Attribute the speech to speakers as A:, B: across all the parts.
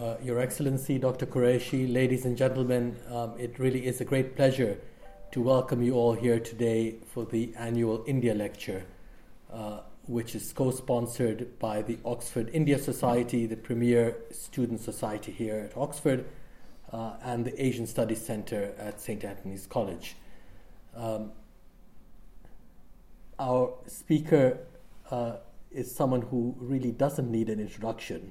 A: Uh, Your Excellency, Dr. Qureshi, ladies and gentlemen, um, it really is a great pleasure to welcome you all here today for the annual India Lecture, uh, which is co sponsored by the Oxford India Society, the premier student society here at Oxford, uh, and the Asian Studies Center at St. Antony's College. Um, our speaker uh, is someone who really doesn't need an introduction.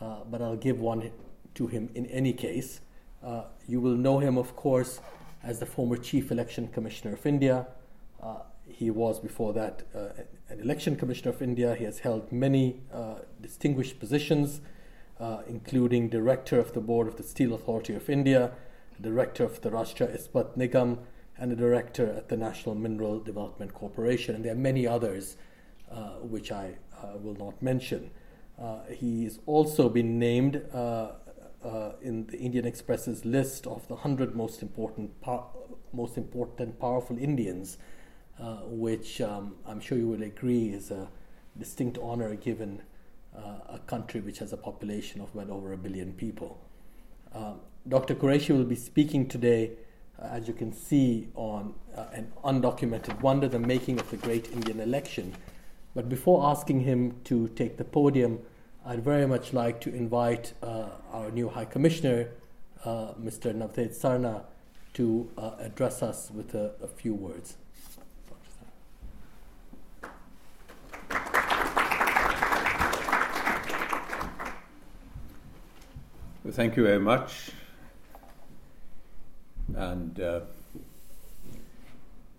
A: Uh, but I'll give one to him in any case. Uh, you will know him, of course, as the former Chief Election Commissioner of India. Uh, he was before that uh, an Election Commissioner of India. He has held many uh, distinguished positions, uh, including Director of the Board of the Steel Authority of India, Director of the Rashtriya Ispat Nigam, and a Director at the National Mineral Development Corporation. And there are many others which I will not mention. Uh, he's also been named uh, uh, in the Indian Express's list of the 100 most important, par- most important powerful Indians, uh, which um, I'm sure you will agree is a distinct honor given uh, a country which has a population of well over a billion people. Um, Dr. Qureshi will be speaking today, as you can see, on an undocumented wonder, the making of the great Indian election but before asking him to take the podium, I'd very much like to invite uh, our new High Commissioner, uh, Mr. Navtej Sarna, to uh, address us with a, a few words.
B: Well, thank you very much. And uh,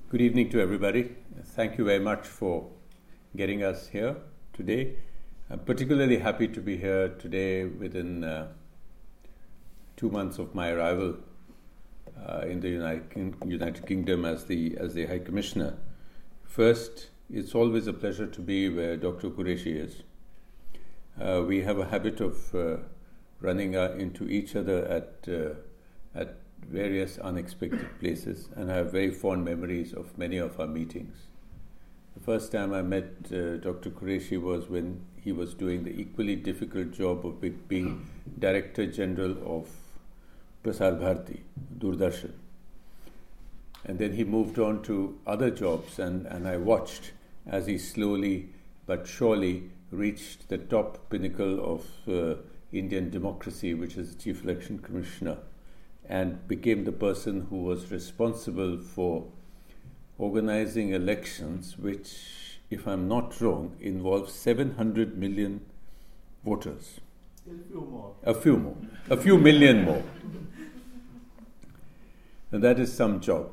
B: good evening to everybody. Thank you very much for getting us here today. I'm particularly happy to be here today within uh, two months of my arrival uh, in the United, United, Kingdom as the, as the High Commissioner. First, it's always a pleasure to be where Dr. Qureshi is. Uh, we have a habit of uh, running uh, into each other at, uh, at various unexpected places, and I have very fond memories of many of our meetings. The first time I met uh, Dr. Qureshi was when he was doing the equally difficult job of being Director General of Prasar Bharati, Doordarshan. And then he moved on to other jobs, and, and I watched as he slowly but surely reached the top pinnacle of uh, Indian democracy, which is the Chief Election Commissioner, and became the person who was responsible for organizing elections which, if I'm not wrong, involves 700 million voters.
C: A few more.
B: A few more. A few million more. And that is some job.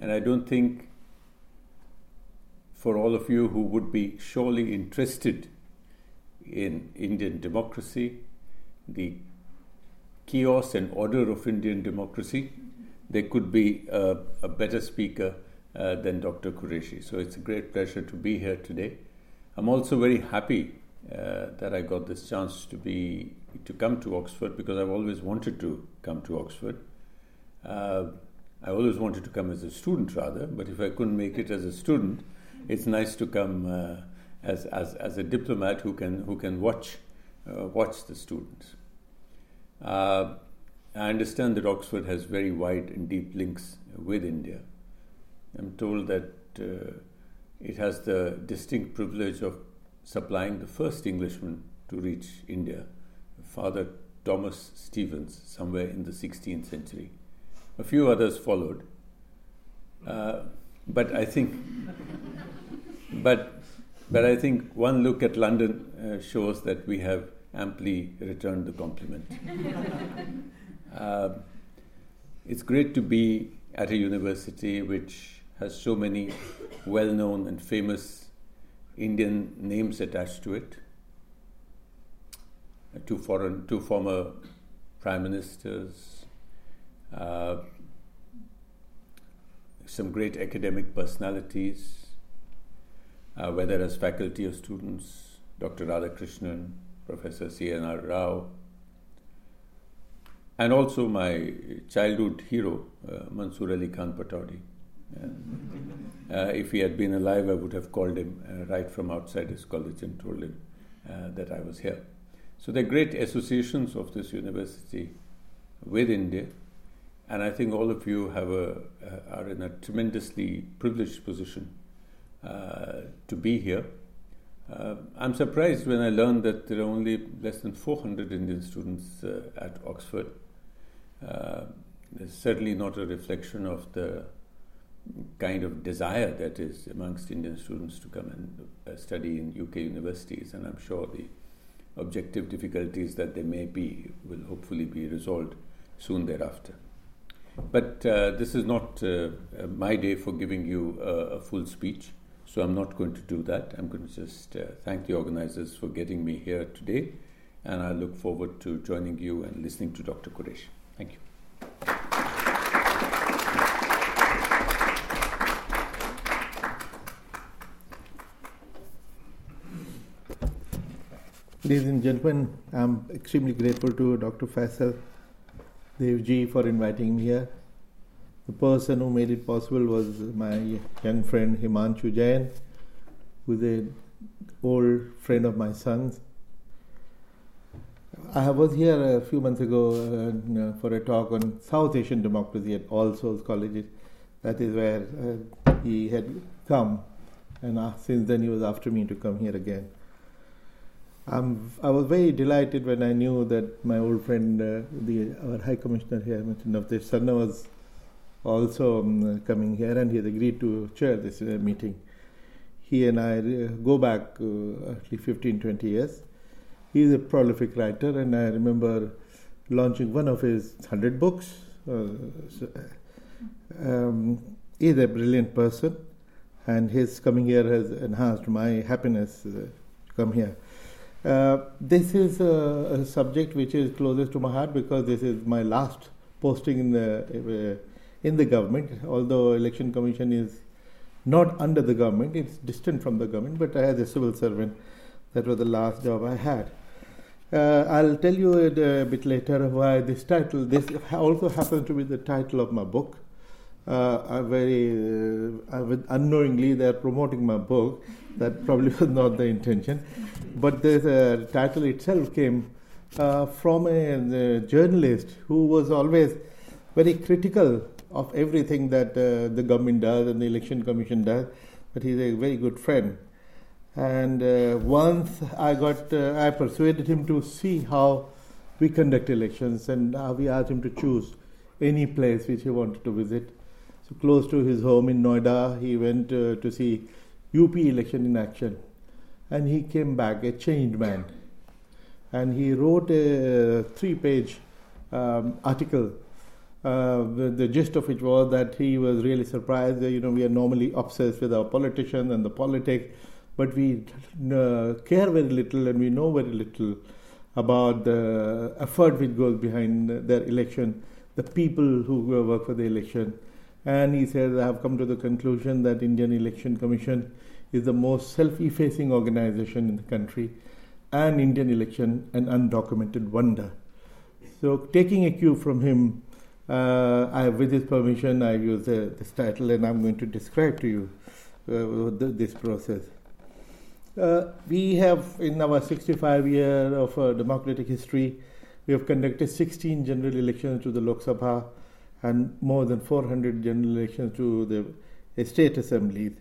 B: And I don't think for all of you who would be surely interested in Indian democracy, the chaos and order of Indian democracy, there could be a, a better speaker uh, than Dr. Qureshi. So it's a great pleasure to be here today. I'm also very happy uh, that I got this chance to be to come to Oxford because I've always wanted to come to Oxford. Uh, I always wanted to come as a student rather, but if I couldn't make it as a student, it's nice to come uh, as, as, as a diplomat who can who can watch uh, watch the students. Uh, I understand that Oxford has very wide and deep links with India. I'm told that uh, it has the distinct privilege of supplying the first Englishman to reach India, Father Thomas Stevens, somewhere in the 16th century. A few others followed. Uh, but I think, but, but I think one look at London uh, shows that we have amply returned the compliment. Uh, it's great to be at a university which has so many well known and famous Indian names attached to it. Uh, two, foreign, two former prime ministers, uh, some great academic personalities, uh, whether as faculty or students, Dr. Radhakrishnan, Professor C.N.R. Rao, and also my childhood hero, uh, Mansoor Ali Khan Pataudi. Uh, if he had been alive, I would have called him uh, right from outside his college and told him uh, that I was here. So there are great associations of this university with India, and I think all of you have a, uh, are in a tremendously privileged position uh, to be here. Uh, I'm surprised when I learned that there are only less than 400 Indian students at Oxford. It's certainly not a reflection of the kind of desire that is amongst Indian students to come and uh, study in UK universities, and I'm sure the objective difficulties that there may be will hopefully be resolved soon thereafter. But uh, this is not uh, my day for giving you a, a, full speech, so I'm not going to do that. I'm going to just uh, thank the organizers for getting me here today, and I look forward to joining you and listening to Dr. Qureshi. Thank you.
C: Ladies and gentlemen, I'm extremely grateful to Dr. Faisal Devji for inviting me here. The person who made it possible was my young friend Himanshu Jain, who's an old friend of my son's. I was here a few months ago uh, for a talk on South Asian democracy at All Souls College. That is where uh, he had come, and uh, since then he was after me to come here again. I'm, I was very delighted when I knew that my old friend, uh, the our High Commissioner here, Mr. Navtej Sarna, was also um, coming here and he had agreed to chair this uh, meeting. He and I uh, go back uh, at least 15, 20 years. He is a prolific writer, and I remember launching one of his 100 books. Uh, so, um, he's a brilliant person, and his coming here has enhanced my happiness uh, to come here. Uh, this is a, a, subject which is closest to my heart because this is my last posting in the uh, in the government. Although election commission is not under the government, it's distant from the government. But as a civil servant, that was the last job I had. Uh, I'll tell you a, a, bit later why this title. This also happens to be the title of my book. Uh, very uh, unknowingly they are promoting my book that probably was not the intention. But the title itself came uh, from a, a, journalist who was always very critical of everything that uh, the government does and the election commission does. But he's a very good friend. And uh, once I got, uh, I persuaded him to see how we conduct elections, and we asked him to choose any place which he wanted to visit. So close to his home in Noida, he went uh, to see UP election in action. And he came back a changed man. And he wrote a three page um, article. Uh, the, the, gist of it was that he was really surprised you know, we are normally obsessed with our politicians and the politics, but we uh, care very little and we know very little about the effort which goes behind their election, the people who work for the election. And he says, I have come to the conclusion that Indian Election Commission is the most self-effacing organization in the country, and Indian election an undocumented wonder. So, taking a cue from him, uh, I, with his permission, I use uh, this title, and I'm going to describe to you uh, the, this process. Uh, we have, in our 65 year of uh, democratic history, we have conducted 16 general elections to the Lok Sabha and more than 400 general elections to the state assemblies.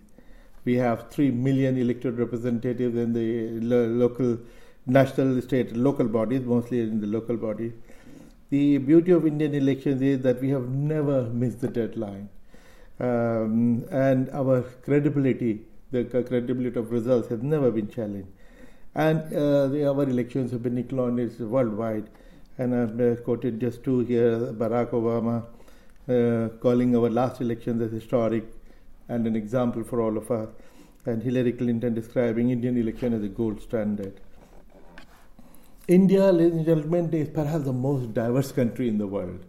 C: We have 3 million elected representatives in the lo- local, national, state, local bodies, mostly in the local bodies. The beauty of Indian elections is that we have never missed the deadline. Um, and our credibility, the credibility of results, has never been challenged. And uh, the, our elections have been acknowledged worldwide. And I've uh, quoted just two here Barack Obama uh, calling our last elections as historic and an example for all of us, and Hillary Clinton describing Indian election as a gold standard. India, ladies and gentlemen, is perhaps the most diverse country in the world.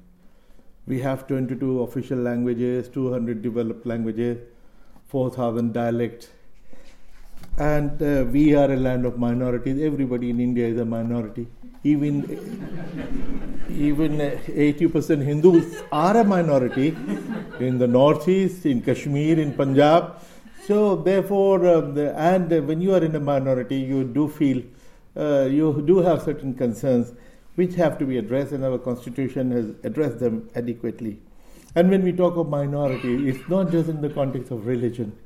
C: We have 22 official languages, 200 developed languages, 4,000 dialects, and uh, we are a land of minorities. Everybody in India is a minority. Even even 80% Hindus are a minority in the northeast, in Kashmir, in Punjab. So therefore, uh, the, and uh, when you are in a minority, you do feel uh, you do have certain concerns which have to be addressed, and our constitution has addressed them adequately. And when we talk of minority, it's not just in the context of religion.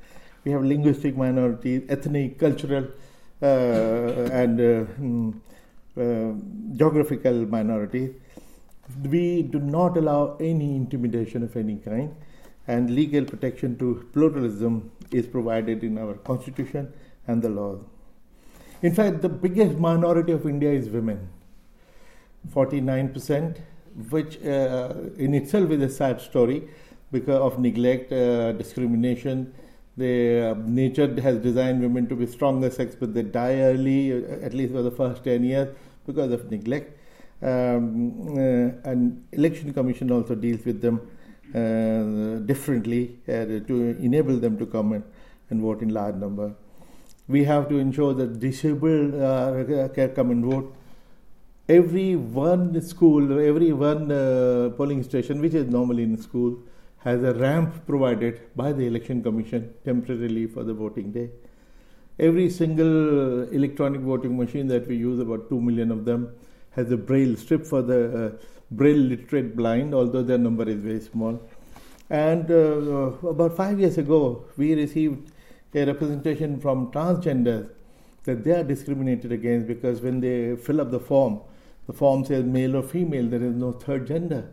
C: We have linguistic minorities, ethnic, cultural, uh, and uh, mm, geographical minorities. We do not allow any intimidation of any kind, and legal protection to pluralism is provided in our constitution and the laws. In fact, the biggest minority of India is women, 49%, which uh, in itself is a sad story because of neglect, uh, discrimination. The uh, nature has designed women to be stronger sex, but they die early, uh, at least for the first 10 years, because of neglect. Um, uh, and election commission also deals with them uh, differently to enable them to come and, and vote in large number we have to ensure that disabled uh, can come and vote. Every one school, every one uh, polling station, which is normally in school, has a ramp provided by the election commission temporarily for the voting day. Every single electronic voting machine that we use, about 2 million of them, has a braille strip for the uh, braille literate blind, although their number is very small. And uh, about five years ago, we received a representation from transgenders that they are discriminated against because when they fill up the form, the form says male or female, there is no third gender.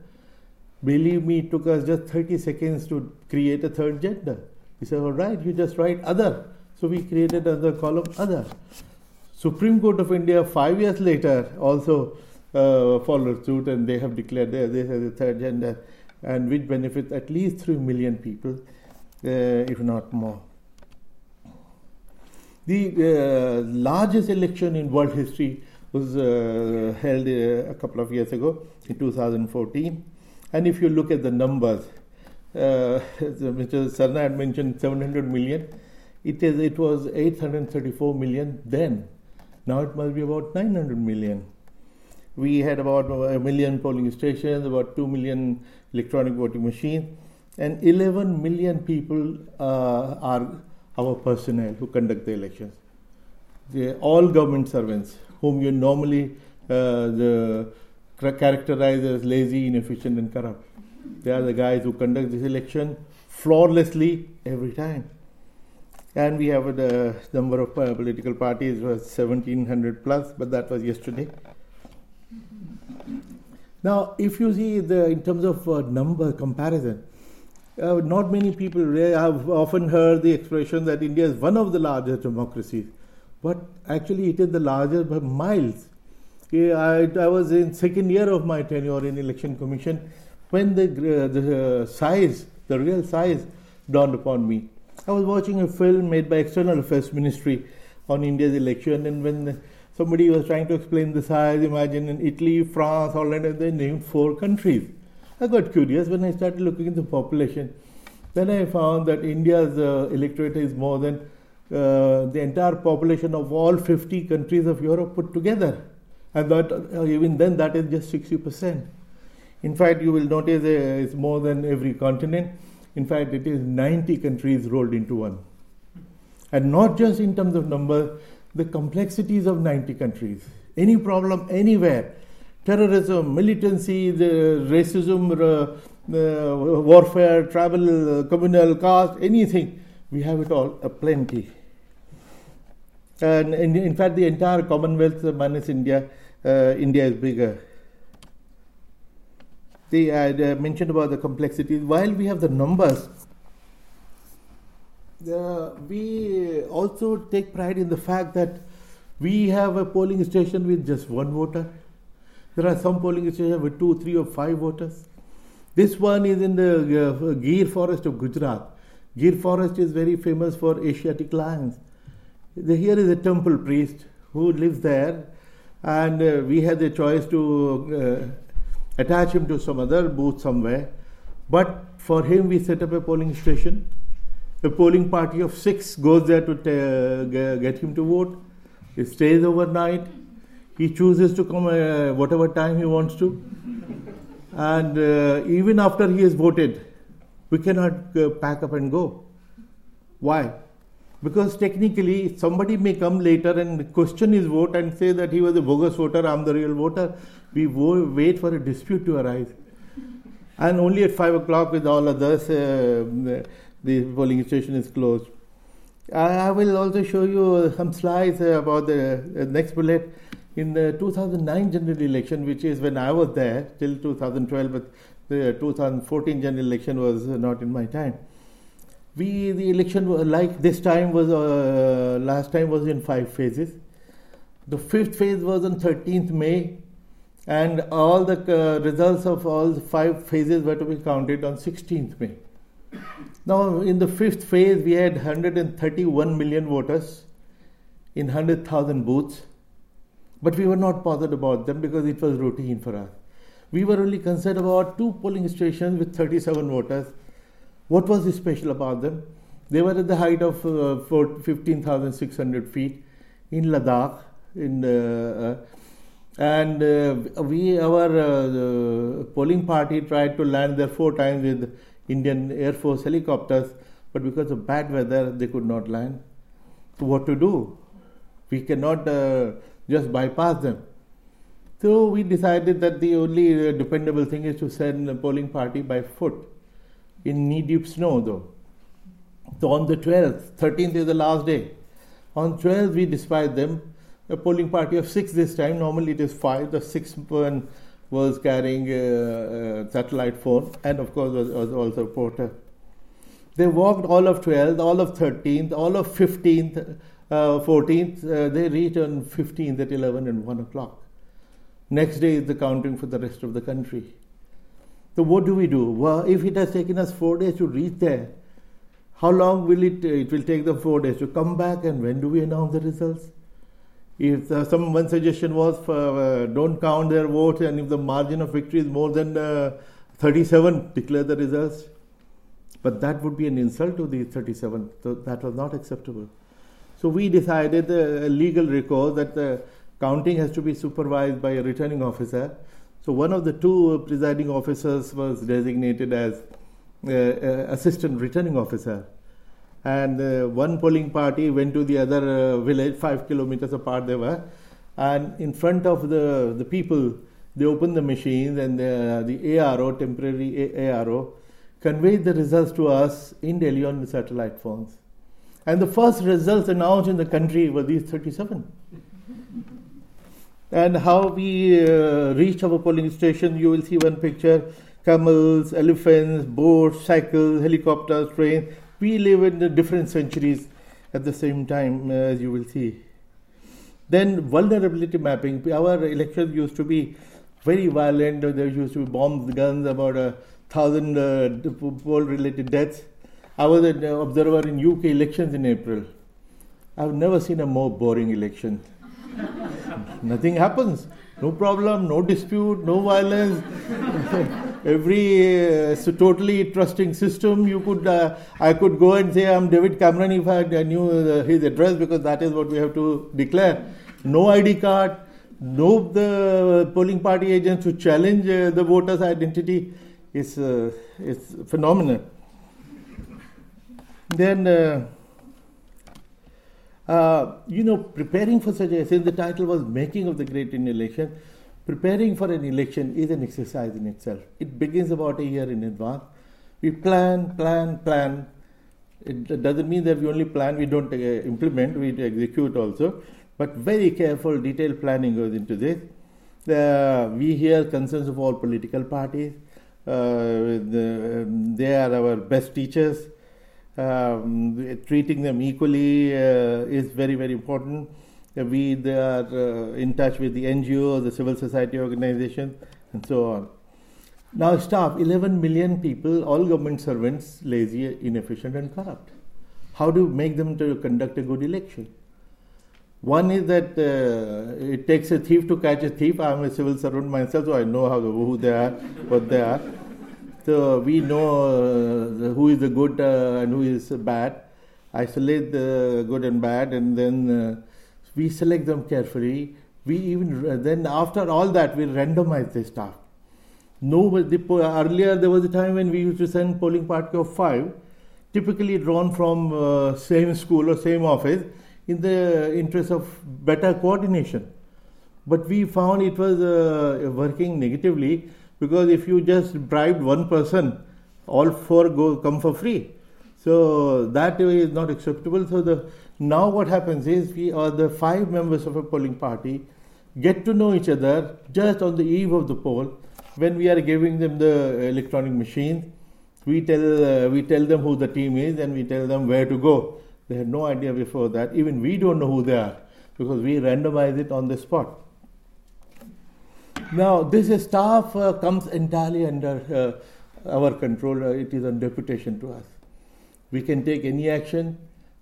C: Believe me, it took us just 30 seconds to create a third gender. We said, all right, you just write other. So we created another column other. Supreme Court of India, five years later, also uh, followed suit and they have declared this as a third gender, and which benefits at least 3 million people, uh, if not more. The uh, largest election in world history was uh, held uh, a couple of years ago in 2014. And if you look at the numbers, uh, Mr. Sarna had mentioned 700 million. It, is, it was 834 million then. Now it must be about 900 million. We had about a million polling stations, about 2 million electronic voting machines, and 11 million people uh, are our personnel who conduct the elections. They're all government servants whom you normally uh, the, characterize as lazy, inefficient, and corrupt. They are the guys who conduct this election flawlessly every time. And we have the number of uh, political parties was 1700 plus, but that was yesterday. Now, if you see the in terms of uh, number comparison, uh, not many people have often heard the expression that India is one of the largest democracies, but actually it is the largest by miles. I, I was in second year of my tenure in election commission when the uh, the size, the real size, dawned upon me. I was watching a film made by External Affairs Ministry on India's election, and when somebody was trying to explain the size, imagine in Italy, France, Holland, and they named four countries. I got curious when I started looking at the population. Then I found that India's uh, electorate is more than uh, the entire population of all 50 countries of Europe put together. And that uh, even then, that is just 60%. In fact, you will notice uh, it's more than every continent. In fact, it is 90 countries rolled into one. And not just in terms of number, the complexities of 90 countries. Any problem anywhere terrorism, militancy, the racism, uh, uh, warfare, travel, uh, communal caste, anything. We have it all plenty. And in, in, fact, the entire Commonwealth minus India, India is bigger. The, I mentioned about the complexities. While we have the numbers, uh, we also take pride in the fact that we have a polling station with just one voter. There are some polling stations with two, three, or five voters. This one is in the uh, Gir forest of Gujarat. Gir forest is very famous for Asiatic lions. The, here is a temple priest who lives there, and uh, we had the choice to uh, attach him to some other booth somewhere. But for him, we set up a polling station. A polling party of six goes there to t- get him to vote. He stays overnight he chooses to come uh, whatever time he wants to. And uh, even after he has voted, we cannot uh, pack up and go. Why? Because technically, somebody may come later and question his vote and say that he was a bogus voter, I'm the real voter. We wait for a dispute to arise. And only at 5 o'clock, with all others, uh, the polling station is closed. I will also show you some slides about the next bullet. In the 2009 general election, which is when I was there till 2012, but the 2014 general election was not in my time. We the election like this time was uh, last time was in five phases. The fifth phase was on 13th May, and all the uh, results of all the five phases were to be counted on 16th May. Now, in the fifth phase, we had 131 million voters in 100,000 booths, but we were not bothered about them because it was routine for us. We were only concerned about two polling stations with 37 voters. What was special about them? They were at the height of uh, 15,600 feet in Ladakh, in uh, uh, and uh, we our uh, polling party tried to land there four times with Indian Air Force helicopters, but because of bad weather, they could not land. So, what to do? We cannot uh, just bypass them. So, we decided that the only uh, dependable thing is to send a polling party by foot in knee deep snow, though. So, on the 12th, 13th is the last day. On 12th, we dispatched them. A polling party of six this time. Normally, it is five. The sixth one was carrying a, a satellite phone and, of course, was, was also a porter. They walked all of 12th, all of 13th, all of 15th, uh, 14th. Uh, they reached on 15th at 11 and 1 o'clock. Next day is the counting for the rest of the country. So, what do we do? Well, if it has taken us four days to reach there, how long will it? It will take them four days to come back, and when do we announce the results? If uh, some one suggestion was for, uh, don't count their votes, and if the margin of victory is more than uh, 37, declare the results. But that would be an insult to the 37. So that was not acceptable. So we decided a legal recourse that the counting has to be supervised by a returning officer. So one of the two presiding officers was designated as uh, uh, assistant returning officer and uh, one polling party went to the other uh, village, five kilometers apart they were, and in front of the, the people, they opened the machines and the, the ARO, temporary ARO, conveyed the results to us in Delhi on the satellite phones. And the first results announced in the country were these 37. and how we uh, reached our polling station, you will see one picture camels, elephants, boats, cycles, helicopters, trains we live in the different centuries at the same time, uh, as you will see. Then vulnerability mapping. Our elections used to be very violent. There used to be bombs, guns, about a thousand uh, poll-related deaths. I was an observer in UK elections in April. I've never seen a more boring election. Nothing happens. No problem, no dispute, no violence. Every uh, so totally trusting system. You could, uh, I could go and say I'm David Cameron if I, I knew uh, his address because that is what we have to declare. No ID card, no the polling party agents to challenge uh, the voters' identity is uh, is phenomenal. Then. Uh, you know, preparing for such a, since the title was Making of the Great Indian Election, preparing for an election is an exercise in itself. It begins about a year in advance. We plan, plan, plan. It doesn't mean that we only plan, we don't uh, implement, we execute also. But very careful, detailed planning goes into this. Uh, we hear concerns of all political parties. Uh, the, they are our best teachers um, treating them equally uh, is very, very important. We they are uh, in touch with the NGOs, the civil society organizations, and so on. Now, staff 11 million people, all government servants, lazy, inefficient, and corrupt. How do you make them to conduct a good election? One is that uh, it takes a thief to catch a thief. I'm a civil servant myself, so I know how who they are, what they are. So we know uh, who is the good uh, and who is bad. Isolate the good and bad, and then uh, we select them carefully. We even then after all that we randomize the staff. No, the, earlier there was a time when we used to send polling party of five. typically drawn from uh, same school or same office in the interest of better coordination. But we found it was uh, working negatively because if you just bribed one person, all four go come for free. So that way is not acceptable. So the now what happens is we are the five members of a polling party get to know each other just on the eve of the poll when we are giving them the electronic machine. We tell uh, we tell them who the team is and we tell them where to go. They had no idea before that. Even we don't know who they are because we randomize it on the spot. Now, this staff uh, comes entirely under uh, our control. Uh, it is on deputation to us. We can take any action,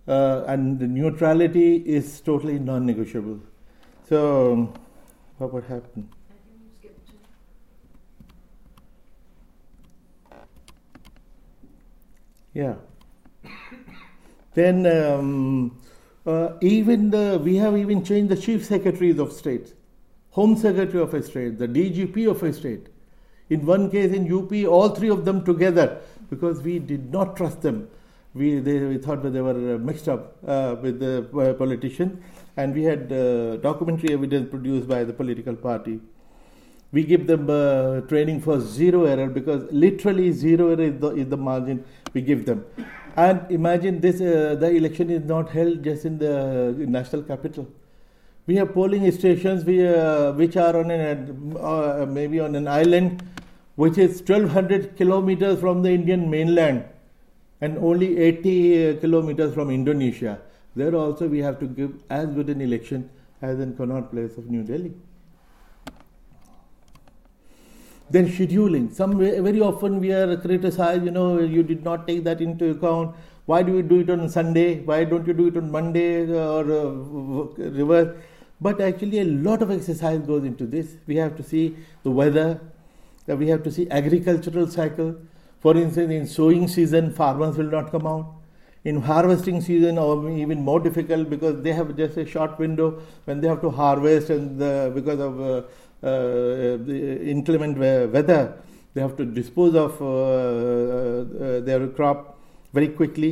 C: and the neutrality is totally non-negotiable. So, um, what would happen? Yeah. Then um, uh, even the we have even changed the chief secretaries of state, home secretary of a state, the DGP of a state. In one case in UP, all three of them together because we did not trust them. We, they, we thought that they were uh, mixed up uh, with the uh, politician, and we had uh, documentary evidence produced by the political party. We give them uh, training for zero error because literally zero error is the, is the margin we give them. And imagine this: uh, the election is not held just in the national capital. We have polling stations we, uh, which are on an uh, maybe on an island, which is 1,200 kilometers from the Indian mainland, and only 80 uh, kilometers from Indonesia. There also we have to give as good an election as in Connaught Place of New Delhi. Then scheduling. Some very often we are criticized. You know, you did not take that into account. Why do you do it on Sunday? Why don't you do it on Monday or uh, reverse? But actually, a lot of exercise goes into this. We have to see the weather. We have to see agricultural cycle. For instance, in sowing season, farmers will not come out. In harvesting season, or even more difficult because they have just a short window when they have to harvest, and the, because of uh, uh, the inclement weather, they have to dispose of uh, uh, their crop very quickly.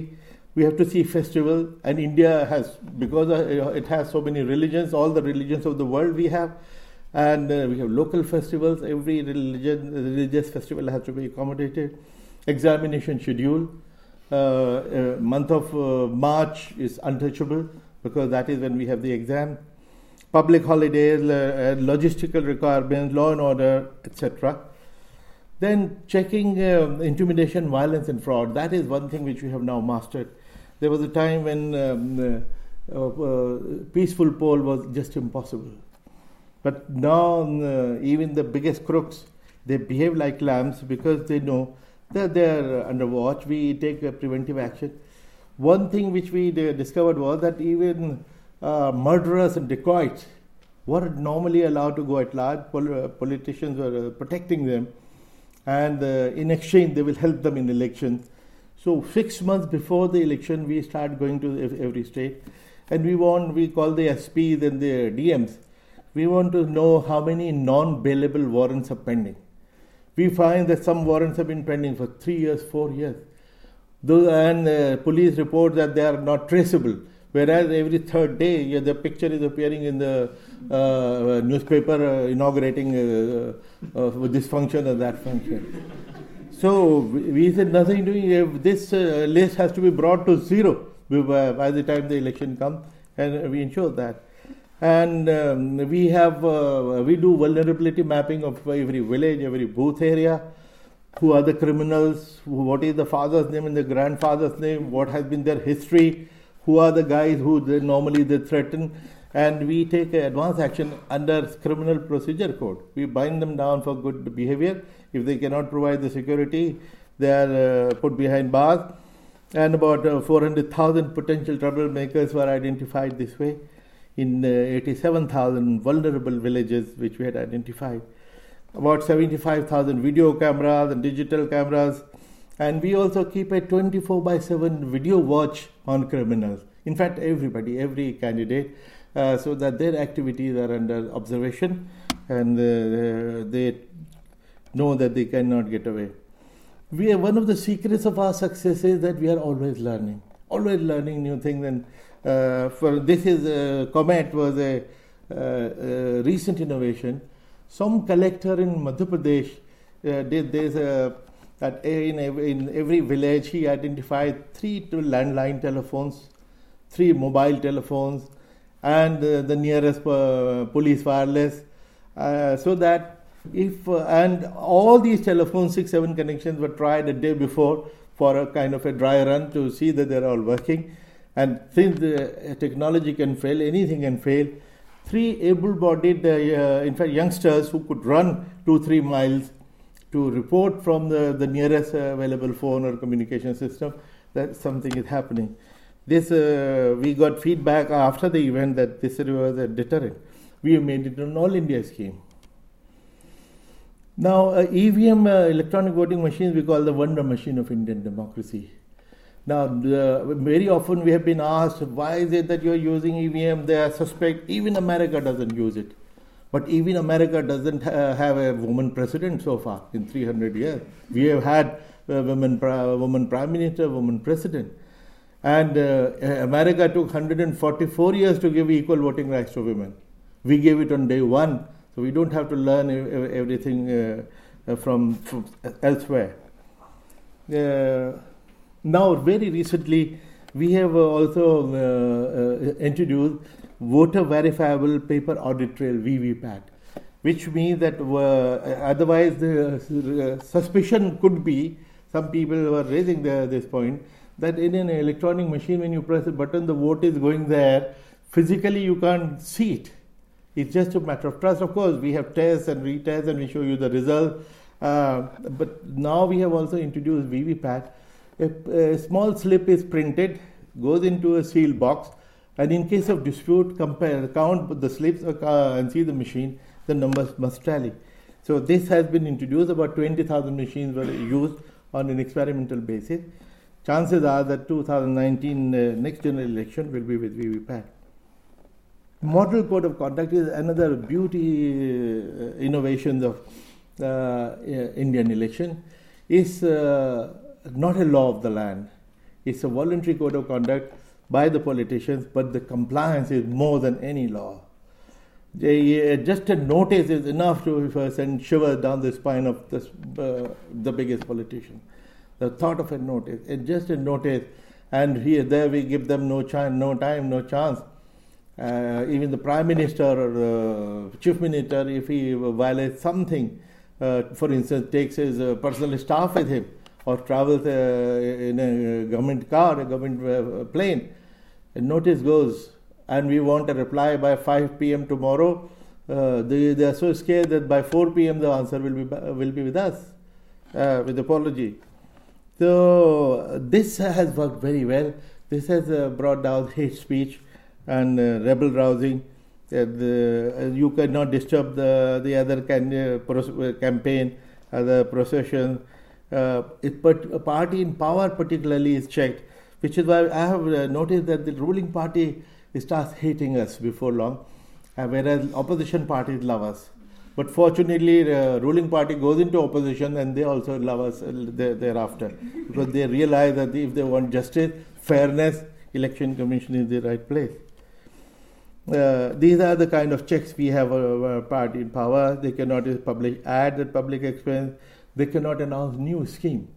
C: We have to see festival, and India has because it has so many religions, all the religions of the world we have, and we have local festivals. Every religion, religious festival has to be accommodated. Examination schedule. Uh, uh, month of uh, March is untouchable because that is when we have the exam public holidays, uh, logistical requirements, law and order, etc. Then checking uh, intimidation, violence, and fraud. That is one thing which we have now mastered. There was a time when um, uh, uh peaceful poll was just impossible. But now, uh, even the biggest crooks, they behave like lambs because they know that they are under watch. We take preventive action. One thing which we discovered was that even uh, murderers and dacoits were normally allowed to go at large. Pol- uh, politicians were uh, protecting them, and uh, in exchange, they will help them in elections. So, six months before the election, we start going to every state, and we want we call the SPs and the DMs. We want to know how many non-bailable warrants are pending. We find that some warrants have been pending for three years, four years. Those, and uh, police report that they are not traceable. Whereas every third day, yeah, the picture is appearing in the uh, newspaper uh, inaugurating uh, uh this function or that function. So we said nothing doing. This uh, list has to be brought to zero by the time the election comes, and we ensure that. And um, we have uh, we do vulnerability mapping of every village, every booth area. Who are the criminals? What is the father's name and the grandfather's name? What has been their history? who are the guys who they normally they threaten and we take advance action under criminal procedure code. We bind them down for good behavior. If they cannot provide the security they are uh, put behind bars. And about uh, 400000 potential troublemakers were identified this way in uh, 87000 vulnerable villages which we had identified. About 75000 video cameras and digital cameras. And we also keep a 24 by 7 video watch on criminals. In fact, everybody, every candidate, uh, so that their activities are under observation and uh, they know that they cannot get away. we are one of the secrets of our success is that we are always learning, always learning new things. And uh, for this is uh, Comet was a, uh, recent innovation. Some collector in Madhya Pradesh uh, did this. Uh, that in every, in every village he identified three landline telephones, three mobile telephones, and uh, the nearest police wireless, so that if uh, and all these telephones, six seven connections were tried a day before for a kind of a dry run to see that they're all working. And since the technology can fail, anything can fail. Three able-bodied, uh, in fact, youngsters who could run two three miles to report from the, the nearest uh, available phone or communication system that something is happening. This uh, we got feedback after the event that this was a deterrent. We have made it an all India scheme. Now, uh, EVM, uh, electronic voting machines, we call the wonder machine of Indian democracy. Now, very often we have been asked, why is it that you're using EVM? They are suspect, even America doesn't use it. But even America doesn't ha- have a woman president so far in 300 years. We have had a woman, woman prime minister, woman president. And uh, America took 144 years to give equal voting rights to women. We gave it on day one so we don't have to learn everything uh, uh, from, from elsewhere. Uh, now, very recently, we have also introduced voter verifiable paper audit trail VVPAT, which means that otherwise the suspicion could be some people were raising the, this point that in an electronic machine when you press a button the vote is going there physically you can't see it it's just a matter of trust. Of course, we have tests and retests and we show you the result. Uh, but now we have also introduced VVPAT. A, a small slip is printed, goes into a sealed box, and in case of dispute, compare count the slips uh, and see the machine. The numbers must tally. So this has been introduced. About 20,000 machines were used on an experimental basis. Chances are that 2019 uh, next general election will be with VVPAT. Model code of conduct is another beauty uh, innovation of uh, Indian election. Is uh, not a law of the land. It's a voluntary code of conduct by the politicians, but the compliance is more than any law. They, uh, just a notice is enough to send shivers down the spine of this, uh, the biggest politician. The thought of a notice, it's just a notice, and here there we give them no chance, no time, no chance uh, even the prime minister or the chief minister, if he violates something, uh, for instance, takes his uh, personal staff with him or travels uh, in a government car, a government uh, plane, a notice goes, and we want a reply by 5 p.m. tomorrow. Uh, they, they are so scared that by 4 p.m. the answer will be will be with us, with apology. So this has worked very well. This has brought down hate speech and uh, rebel rousing. Uh, the, uh, you cannot disturb the the other can, campaign, other procession. it, a party in power particularly is checked, which is why I have noticed that the ruling party starts hating us before long, whereas opposition parties love us. But fortunately, ruling party goes into opposition and they also love us thereafter because they realize that if they want justice, fairness, election commission is the right place. Uh, these are the kind of checks we have a, party in power. They cannot publish ads at public expense. They cannot announce new scheme.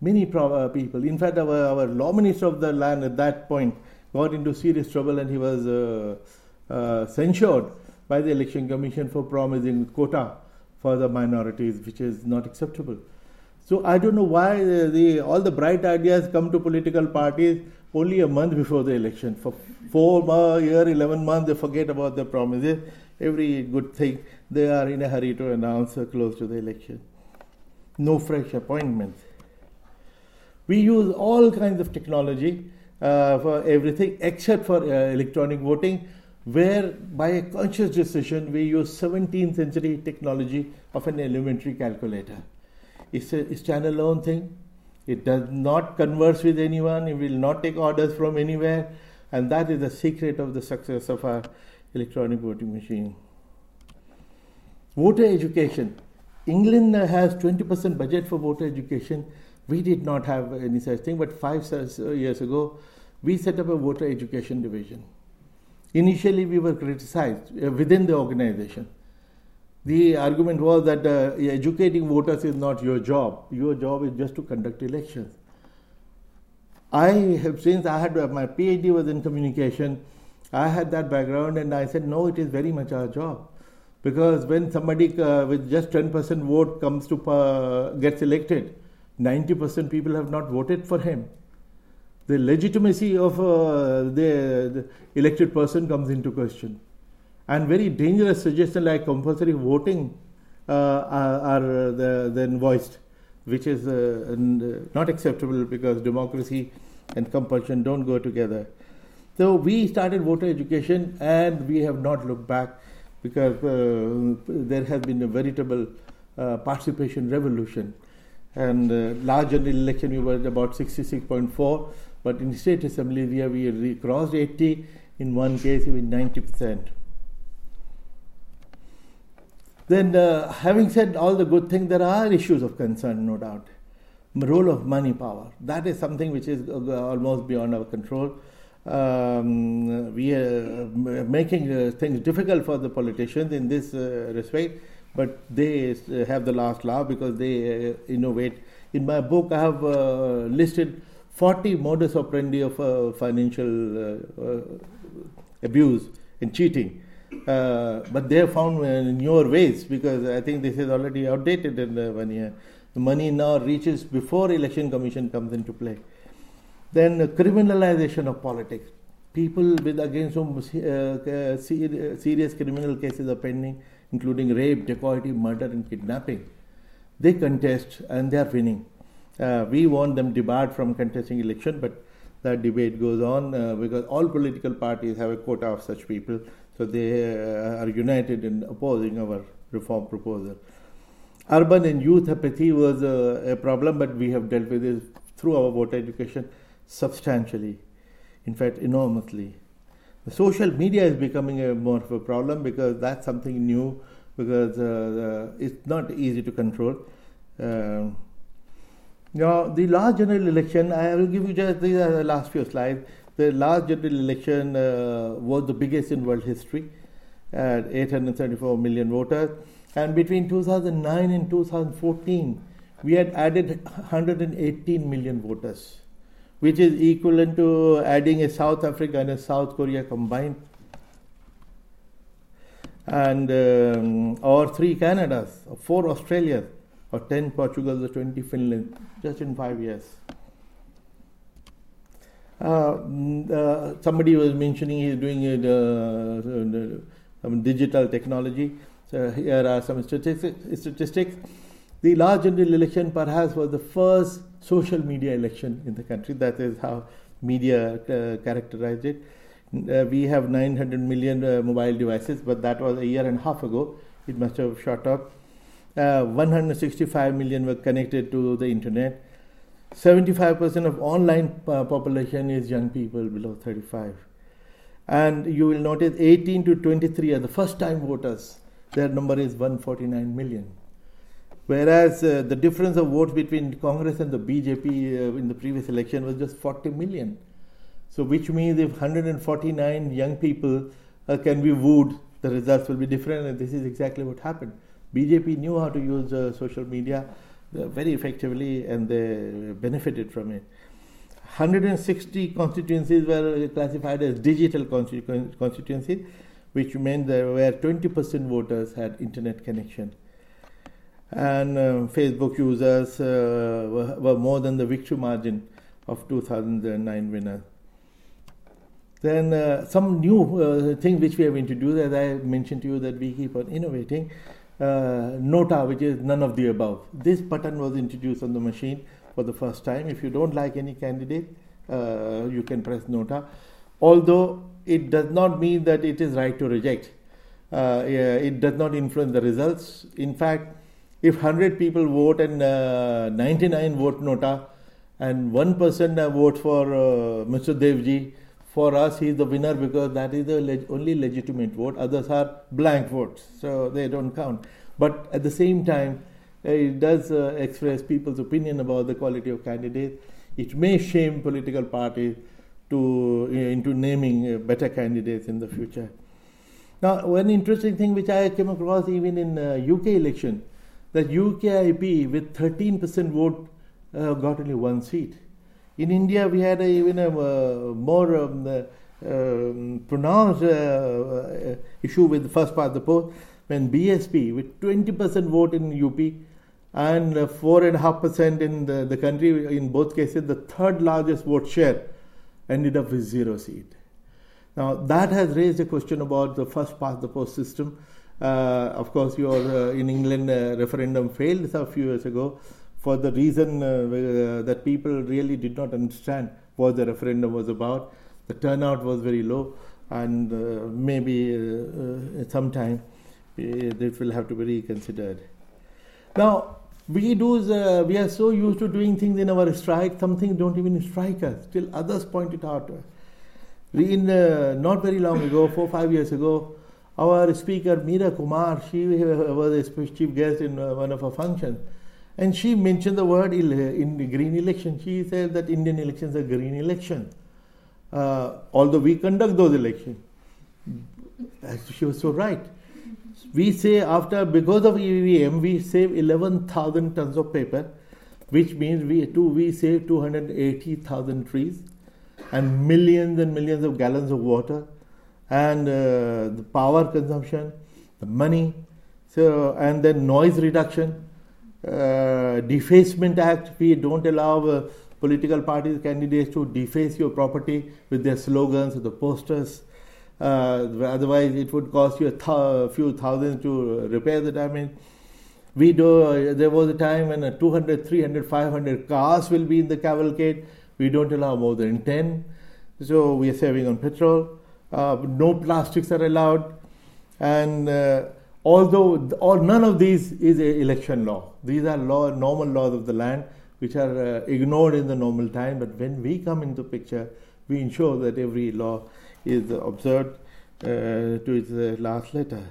C: Many pro- uh, people, in fact, our, our law minister of the land at that point got into serious trouble and he was uh, uh, censured by the election commission for promising quota for the minorities, which is not acceptable. So I don't know why the, all the bright ideas come to political parties only a month before the election. For four year, 11 months, they forget about the promises. Every good thing, they are in a hurry to announce close to the election. No fresh appointments. We use all kinds of technology uh, for everything except for uh, electronic voting, where by a conscious decision we use 17th century technology of an elementary calculator. It's a standalone thing it does not converse with anyone, it will not take orders from anywhere, and that is the secret of the success of our electronic voting machine. Voter education. England has 20% budget for voter education, We did not have any such thing, but five years ago, we set up a voter education division. Initially, we were criticized uh, within the organization. The argument was that uh, educating voters is not your job. Your job is just to conduct elections. I have, since I had uh, my PhD was in communication, I had that background and I said, no, it is very much our job. Because when somebody uh, with just 10% vote comes to uh, gets elected, 90% people have not voted for him. The legitimacy of uh, the, the, elected person comes into question. And very dangerous suggestions like compulsory voting uh, are, are the, then voiced, which is uh, not acceptable because democracy and compulsion don't go together. So we started voter education and we have not looked back because uh, there has been a veritable uh, participation revolution. And uh, large general election we were about 66.4, but in state assembly we, we crossed 80, in one case even 90%. Then, uh, having said all the good things, there are issues of concern, no doubt. The role of money power, that is something which is uh, almost beyond our control um, we are making uh, things difficult for the politicians in this uh, respect, but they uh, have the last laugh because they uh, innovate. In my book, I have uh, listed 40 modus operandi of uh, financial abuse and cheating. but they have found newer ways because I think this is already outdated in one year. The money now reaches before election commission comes into play. Then criminalization of politics. People with against whom uh, uh serious criminal cases are pending, including rape, dacoity, murder, and kidnapping, they contest and they are winning. Uh, we want them debarred from contesting election, but that debate goes on uh, because all political parties have a quota of such people, so they uh, are united in opposing our reform proposal. Urban and youth apathy was a problem, but we have dealt with it through our voter education substantially, in fact, enormously. The social media is becoming a more of a problem because that's something new because uh, it's not easy to control. Uh, now, the last general election, I will give you just these are the last few slides. The last general election uh, was the biggest in world history at 874 million voters. And between 2009 and 2014, we had added 118 million voters which is equivalent to adding a South Africa and a South Korea combined, and um, or three Canadas, or four Australias, or ten Portugal, or twenty Finland, just in five years. Uh, uh, somebody was mentioning he's doing it, uh, some digital technology. So here are some statistics. The last general election perhaps was the first social media election in the country. That is how media uh, characterized it. Uh, we have 900 million uh, mobile devices, but that was a year and a half ago. It must have shot up. Uh, 165 million were connected to the internet. 75% of online uh, population is young people below 35. And you will notice 18 to 23 are the first time voters. Their number is 149 million. Whereas uh, the difference of votes between Congress and the BJP uh, in the previous election was just 40 million. So, which means if 149 young people can be wooed, the results will be different, and this is exactly what happened. BJP knew how to use uh, social media uh, very effectively, and they benefited from it. 160 constituencies were classified as digital constituencies, which meant that where 20% voters had internet connection and uh, Facebook users uh, were, were, more than the victory margin of 2009 winner. Then uh, some new uh, thing which we have introduced, as I mentioned to you, that we keep on innovating. Uh, Nota, which is none of the above. This button was introduced on the machine for the first time. If you don't like any candidate, uh, you can press Nota. Although it does not mean that it is right to reject. Yeah, it does not influence the results. In fact, if 100 people vote and uh, 99 vote nota and 1% uh, vote for uh, Mr. Devji, for us he is the winner because that is the leg- only legitimate vote. Others are blank votes, so they don't count. But at the same time, it does uh, express people's opinion about the quality of candidates. It may shame political parties to uh, into naming uh, better candidates in the future. Now, one interesting thing which I came across even in UK uh, election, that UKIP with 13% vote uh, got only one seat. In India, we had a, even a uh, more um, um pronounced issue with the first part of the poll when BSP with 20% vote in UP and 4.5% in the, the country, in both cases, the third largest vote share, ended up with zero seat. Now, that has raised a question about the first past the post system. Uh, of course, your uh, in England uh, referendum failed a few years ago for the reason uh, uh, that people really did not understand what the referendum was about. The turnout was very low, and uh, maybe sometime it will have to be reconsidered. Now, we do uh, we are so used to doing things in our strike, some things don't even strike us. Till others point it out. In uh, not very long ago, four five years ago, our speaker Meira Kumar, she was a chief guest in uh, one of our functions, and she mentioned the word in the green election. She said that Indian elections are green election, uh, although we conduct those elections. She was so right we say after because of EVM we save 11,000 tons of paper, which means we too we save 280,000 trees and millions and millions of gallons of water and uh, the power consumption, the money, so and then noise reduction, uh, defacement act. We don't allow uh, political parties candidates to deface your property with their slogans, or the posters. Uh, otherwise, it would cost you a th- few thousands to repair the damage. We do. Uh, there was a time when uh, 200, 300, 500 cars will be in the cavalcade. We don't allow more than 10. So we are saving on petrol. Uh, no plastics are allowed. And uh, although all, none of these is a election law, these are law, normal laws of the land which are uh, ignored in the normal time. But when we come into picture, we ensure that every law is observed uh, to its uh, last letter.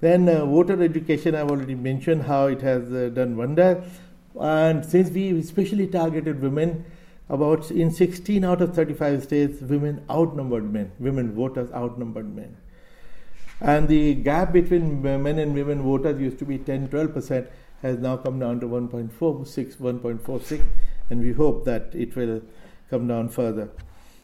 C: Then uh, voter education, I've already mentioned how it has done wonder. And since we especially targeted women, about in 16 out of 35 states, women outnumbered men. Women voters outnumbered men. And the gap between men and women voters used to be 10 12%, has now come down to 1.46, 1.46, and we hope that it will come down further.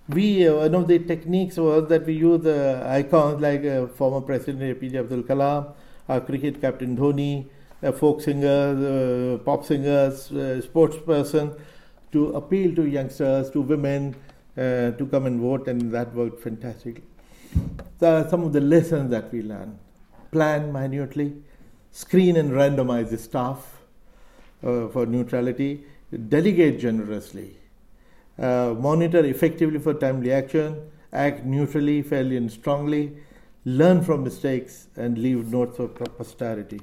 C: We uh, one of the techniques was that we use uh, icons like uh, former President APJ Abdul Kalam, our cricket captain Dhoni, a folk singer, uh, pop singers, uh, sports person, to appeal to youngsters, to women uh, to come and vote, and that worked fantastically. So some of the lessons that we learn. plan minutely, screen and randomize the staff for neutrality, delegate generously uh, monitor effectively for timely action, act neutrally, fairly, and strongly, learn from mistakes, and leave notes for posterity.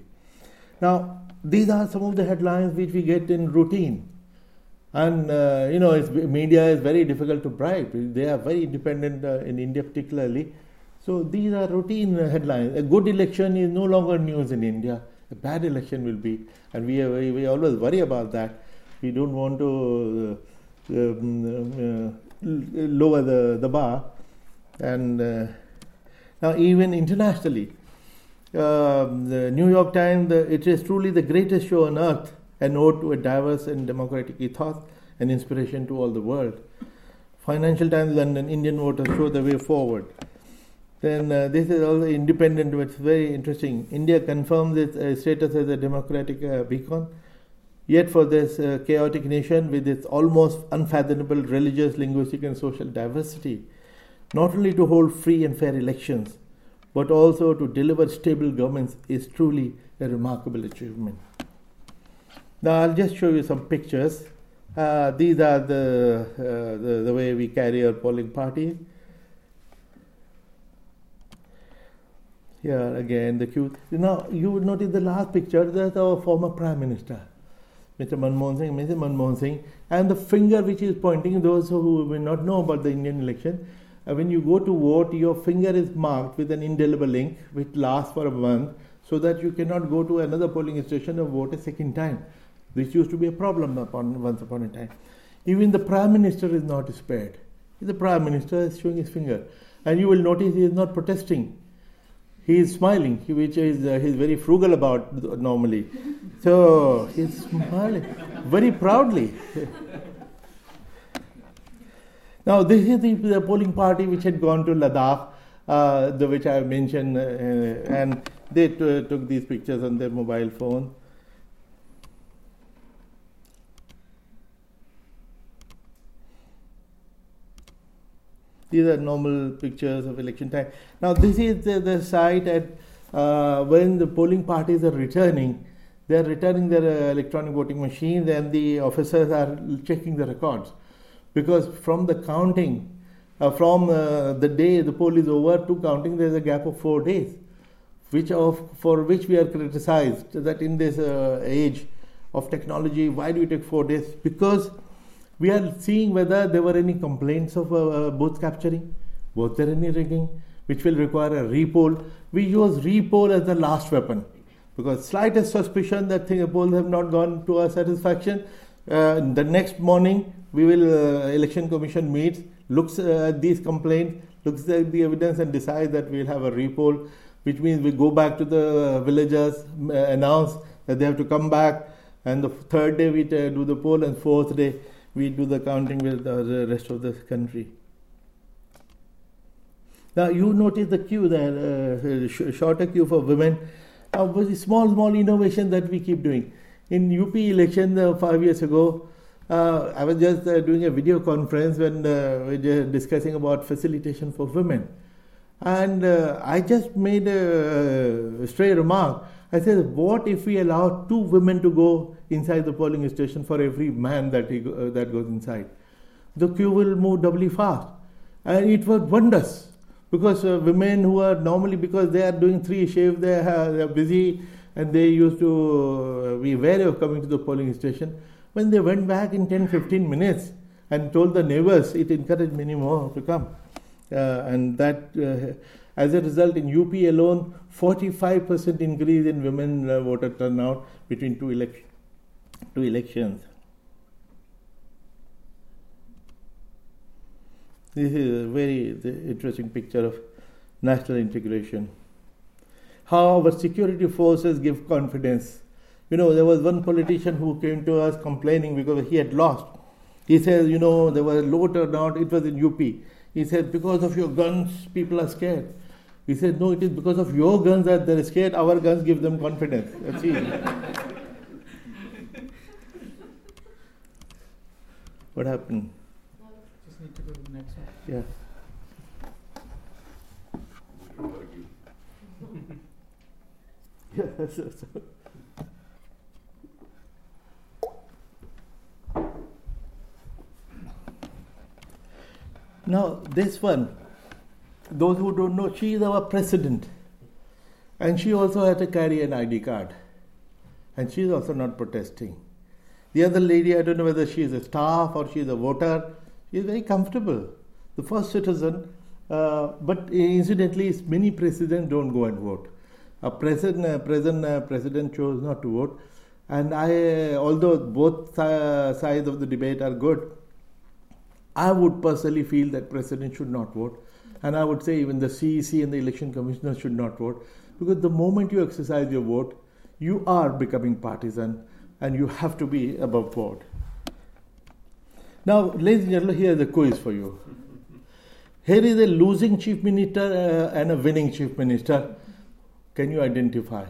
C: Now, these are some of the headlines which we get in routine. And uh, you know, media is very difficult to bribe. They are very independent uh, in India, particularly. So these are routine headlines. A good election is no longer news in India. A bad election will be, and we we, always worry about that. We don't want to uh, um, uh, lower the, the bar. And uh, now, even internationally, uh, the New York Times, the, it is truly the greatest show on earth, an ode to a diverse and democratic ethos, an inspiration to all the world. Financial Times London, Indian voters show the way forward. Then uh, this is also independent, but it's very interesting. India confirms its uh, status as a democratic uh, beacon Yet, for this uh, chaotic nation with its almost unfathomable religious, linguistic, and social diversity, not only to hold free and fair elections, but also to deliver stable governments is truly a remarkable achievement. Now, I'll just show you some pictures. Uh, these are the, uh, the, the way we carry our polling party. Here again, the queue. Now, you would notice the last picture. That's our former prime minister. Mr. Manmohan Singh, Mr. Manmohan Singh, and the finger which is pointing, those who may not know about the Indian election, uh, when you go to vote, your finger is marked with an indelible ink which lasts for a month. so that you cannot go to another polling station and vote a second time. This used to be a problem upon, once upon a time. Even the Prime Minister is not spared. The Prime Minister is showing his finger. And you will notice he is not protesting. He is smiling, which is uh, he's very frugal about normally. So he's smiling very proudly. now, this is the, the, polling party which had gone to Ladakh, uh, the which I mentioned, uh, and they t- took these pictures on their mobile phone. These are normal pictures of election time. Now, this is the, the site at uh, when the polling parties are returning. They are returning their uh, electronic voting machines, and the officers are checking the records because from the counting, uh, from uh, the day the poll is over to counting, there is a gap of four days, which of for which we are criticized that in this uh, age of technology, why do we take four days? Because we are seeing whether there were any complaints of uh, booth capturing, was there any rigging, which will require a repoll. We use repoll as the last weapon because slightest suspicion that things polls have not gone to our satisfaction. Uh, the next morning, we will uh, election commission meets, looks at these complaints, looks at the evidence, and decides that we will have a repoll, which means we go back to the villagers, uh, announce that they have to come back, and the third day we uh, do the poll, and fourth day we do the counting with the rest of the country. Now you notice the queue there, uh, sh- shorter queue for women. Uh, small, small innovation that we keep doing. In UP election uh, five years ago, uh, I was just uh, doing a video conference when uh, we were discussing about facilitation for women. And I just made a stray remark. I said, what if we allow two women to go inside the polling station for every man that, he, uh, that goes inside. The queue will move doubly fast. And it was wonders because uh, women who are normally, because they are doing three shifts, they are, they are busy and they used to be wary of coming to the polling station. When they went back in 10 15 minutes and told the neighbors, it encouraged many more to come. Uh, and that, uh, as a result, in UP alone, 45% increase in women uh, voter turnout between two elections to elections. This is a very interesting picture of national integration. How our security forces give confidence. You know, there was one politician who came to us complaining because he had lost. He says, you know, there was a low turnout, it was in UP. He said, because of your guns, people are scared. He said, no, it is because of your guns that they're scared. Our guns give them confidence. That's it. What happened?
D: Just need to go to the next one.
C: Yeah. yes. Now, this one, those who don't know, she is our president. And she also had to carry an ID card. And she is also not protesting. The other lady, I don't know whether she is a staff or she is a voter, she is very comfortable. The first citizen, uh, but incidentally, many presidents don't go and vote. A present, uh, present uh, president chose not to vote. And I, although both sides of the debate are good, I would personally feel that president should not vote. And I would say even the CEC and the election commissioner should not vote. Because the moment you exercise your vote, you are becoming partisan and you have to be above board. Now, ladies and gentlemen, here is a quiz for you. Here is a losing chief minister uh, and a winning chief minister. Can you identify?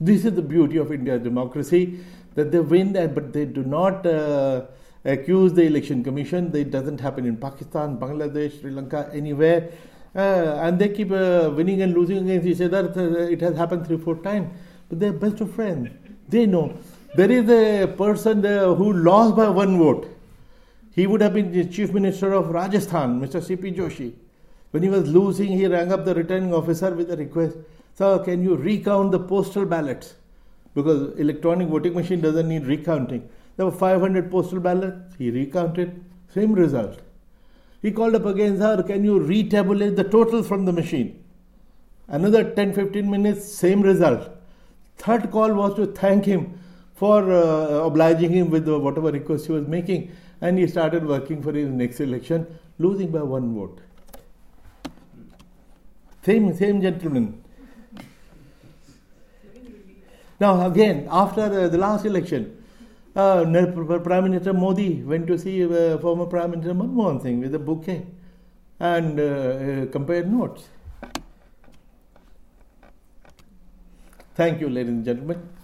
C: This is the beauty of India's democracy that they win, but they do not uh, accuse the election commission. It doesn't happen in Pakistan, Bangladesh, Sri Lanka, anywhere. Uh, and they keep uh, winning and losing against each other. It has happened three, four times. They're best of friends. They know. There is a person who lost by one vote. He would have been the chief minister of Rajasthan, Mr. C.P. Joshi. When he was losing, he rang up the returning officer with a request Sir, can you recount the postal ballots? Because electronic voting machine doesn't need recounting. There were 500 postal ballots. He recounted. Same result. He called up again, sir, can you retabulate the totals from the machine? Another 10 15 minutes, same result. Third call was to thank him for uh, obliging him with whatever request he was making, and he started working for his next election, losing by one vote. Same, same gentleman. Now, again, after uh, the last election, uh, Prime Minister Modi went to see uh, former Prime Minister Manmohan Singh with a bouquet and uh, uh, compared notes. Thank you, ladies and gentlemen.